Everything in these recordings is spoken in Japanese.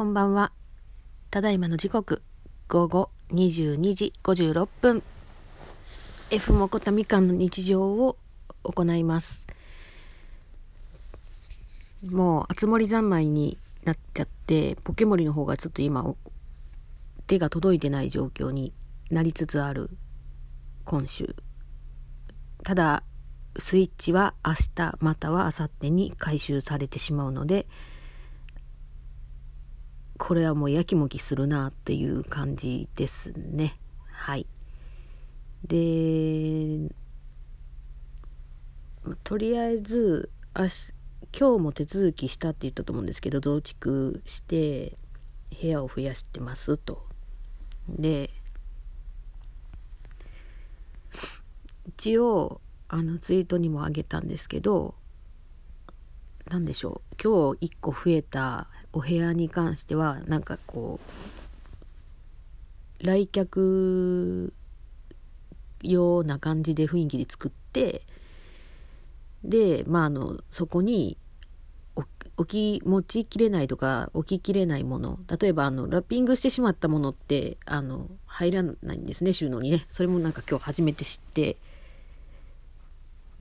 こんばんは。ただいまの時刻、午後22時56分。F もこたみかんの日常を行います。もう、あつ森三昧になっちゃって、ポケモリの方がちょっと今、手が届いてない状況になりつつある今週。ただ、スイッチは明日または明後日に回収されてしまうので、これはもうやきもきするなっていう感じですね。はい。で、とりあえず、あ今日も手続きしたって言ったと思うんですけど、増築して部屋を増やしてますと。で、一応、あのツイートにもあげたんですけど、何でしょう。今日1個増えたお部屋に関してはなんかこう来客ような感じで雰囲気で作ってでまああのそこに置き持ちきれないとか置ききれないもの。例えばあのラッピングしてしまったものってあの入らないんですね収納にね。それもなんか今日初めて知って。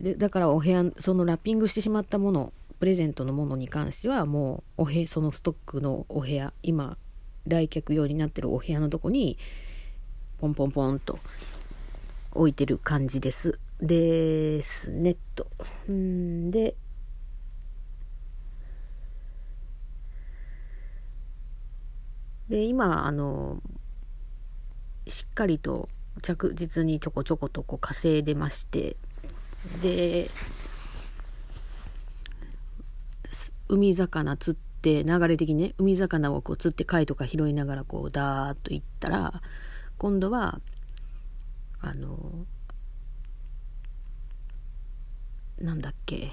でだからお部屋そのラッピングしてしまったものプレゼントのものに関してはもうお部そのストックのお部屋今来客用になってるお部屋のとこにポンポンポンと置いてる感じですですねと。んでで今あのしっかりと着実にちょこちょことこう稼いでましてで海魚釣って流れ的にね海魚をこう釣って貝とか拾いながらこうダーッと行ったら今度はあのなんだっけ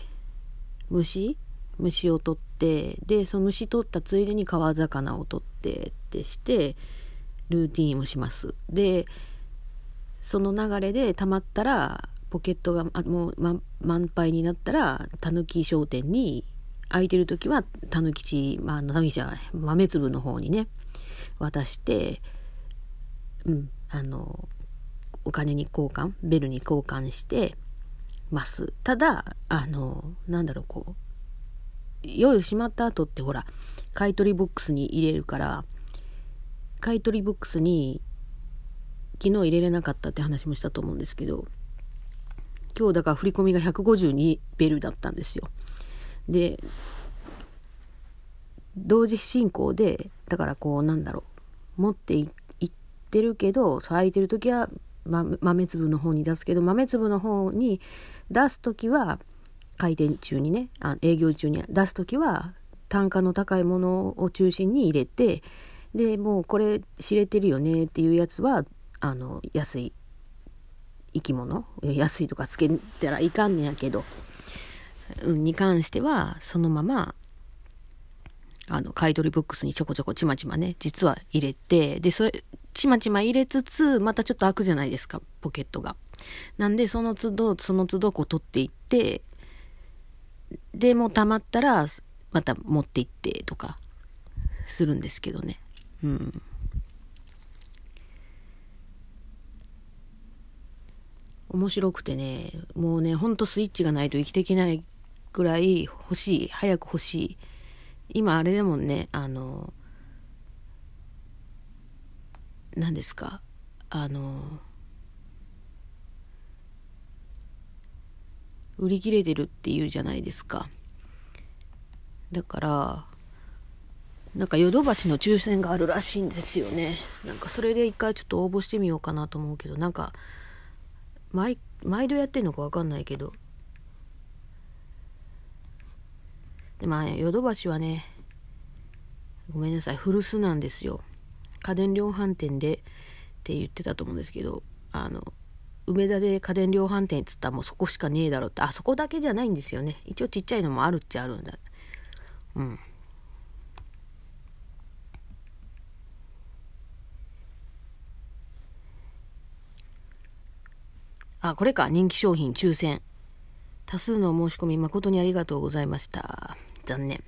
虫？虫を取ってでその虫取ったついでに川魚を取ってってしてルーティンをします。でその流れでたまったらポケットがもう、満杯になったらたぬき商店に空いてる時はたぬきち、まあ、たぬきちゃ豆粒の方にね渡してうんあのお金に交換ベルに交換してます。ただあのなんだろうこう夜閉まった後ってほら買い取りボックスに入れるから買い取りボックスに昨日入れれなかったって話もしたと思うんですけど今日だから振り込みが152ベルだったんですよ。で同時進行でだからこうなんだろう持っていってるけど空いてる時は、豆粒の方に出すけど豆粒の方に出す時は開店中にねあ営業中に出す時は単価の高いものを中心に入れてでもうこれ知れてるよねっていうやつはあの安い生き物安いとかつけたらいかんねやけどに関してはそのままあの買い取りボックスにちょこちょこちまちまね実は入れてでそれちまちま入れつつまたちょっと開くじゃないですかポケットが。なんでその都度その都度こう取っていってでもう溜まったらまた持って行ってとかするんですけどね。うん。面白くてね、もうね、ほんとスイッチがないと生きていけないぐらい欲しい早く欲しい。今あれでもね。あの何ですか。あの売り切れてるっていうじゃないですか。だからなんかヨドバシの抽選があるらしいんですよね。なんかそれで一回ちょっと応募してみようかなと思うけどなんか毎毎度やってんのか分かんないけどでまあヨドバシはねごめんなさい古巣なんですよ。家電量販店でって言ってたと思うんですけどあの梅田で家電量販店っつったらもうそこしかねえだろってあそこだけじゃないんですよね。一応ちっちゃいのもあるっちゃあるんだ。うん。あこれか。人気商品抽選。多数の申し込み誠にありがとうございました。残念。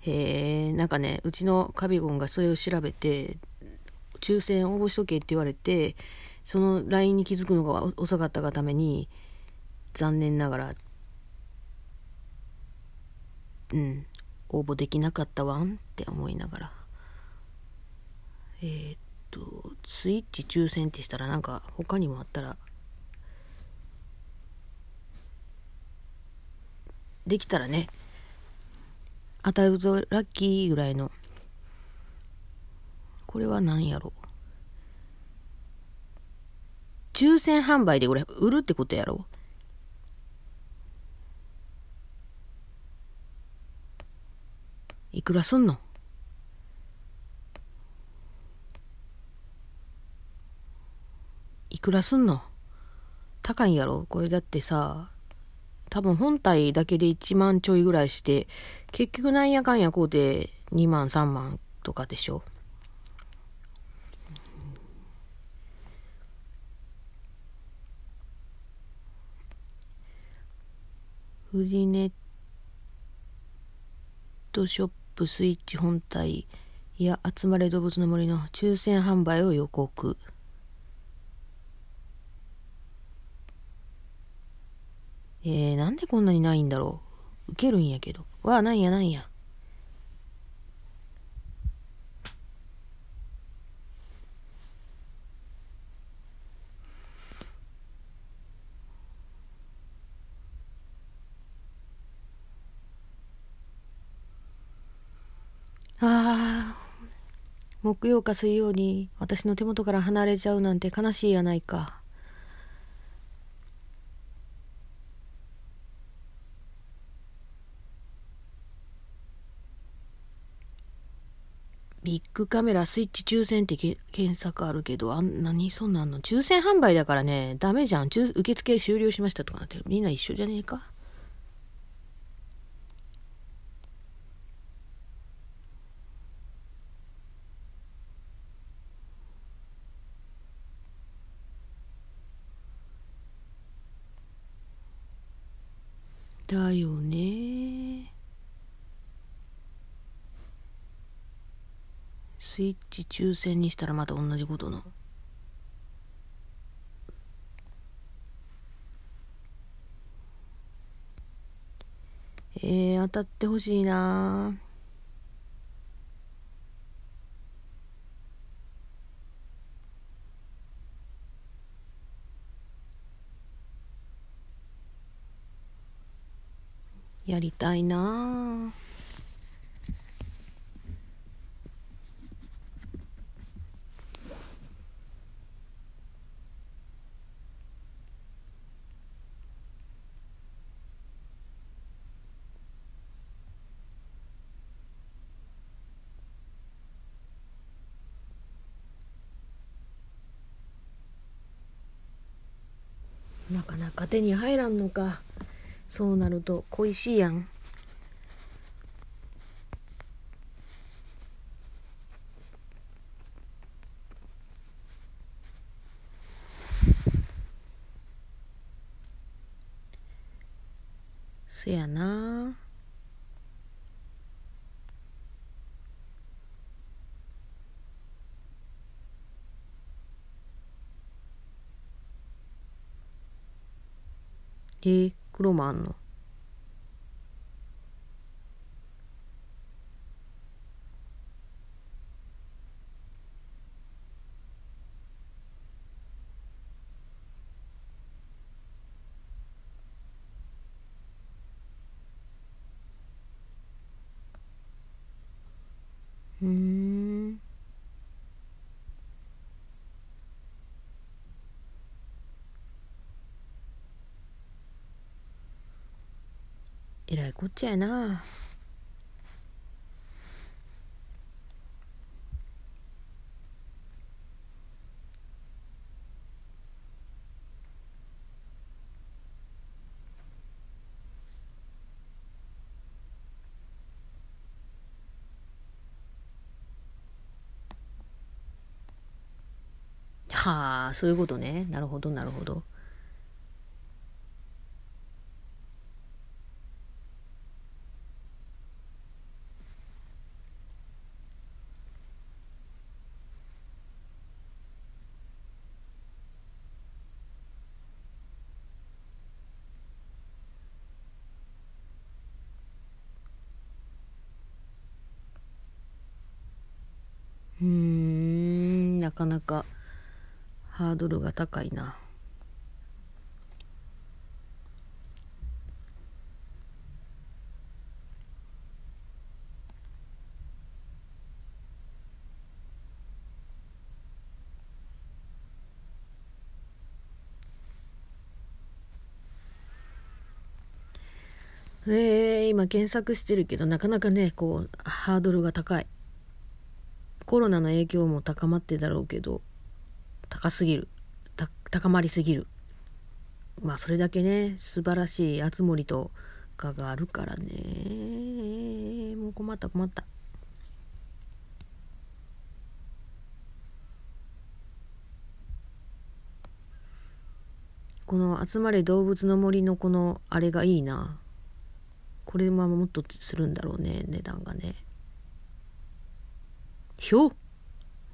へえなんかねうちのカビゴンがそれを調べて抽選応募しとけって言われてその LINE に気づくのが遅かったがために残念ながらうん応募できなかったわんって思いながらえー、とスイッチ抽選ってしたらなんか他にもあったらできたらね当たるぞラッキーぐらいの。これは何やろ抽選販売でこれ売るってことやろ。いくらすんのいくらすんの？高いんやろ？これだってさ多分本体だけで1万ちょいぐらいして結局なんやかんやこうで2万3万とかでしょ？フジネットショップスイッチ本体や集まれ動物の森の抽選販売を予告。えー、なんでこんなにないんだろう？受けるんやけど。わあ、なんやなんや。ああ、木曜か水曜に私の手元から離れちゃうなんて悲しいやないか。ビッグカメラスイッチ抽選って検索あるけど、あん何そんなんの？抽選販売だからね、ダメじゃん。受付終了しましたとかなってる。みんな一緒じゃねえか？だよねスイッチ抽選にしたらまた同じことの？えー、当たってほしいなやりたいななかなか手に入らんのか。そうなると恋しいやんそやなえー、黒もあんの？うん。えらいこっちゃやなはあそういうことねなるほどなるほど。なかなかハードルが高いな。えー、今検索してるけどなかなかねこうハードルが高いコロナの影響も高まってだろうけど高すぎる。高まりすぎる。まあそれだけね素晴らしい熱森とかがあるからね。もう困った困った。この「集まれ動物の森」のこのあれがいいな。これはもっとするんだろうね値段がね。ひょ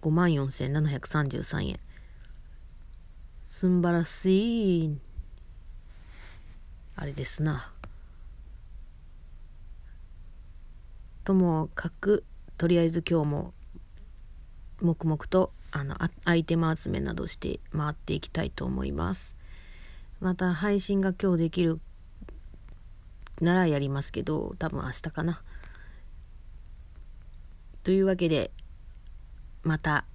5万4733円。すんばらしい。あれですな。ともかくとりあえず今日も黙々とあのアイテム集めなどして回っていきたいと思います。また配信が今日できるならやりますけど多分明日かな。というわけでまた。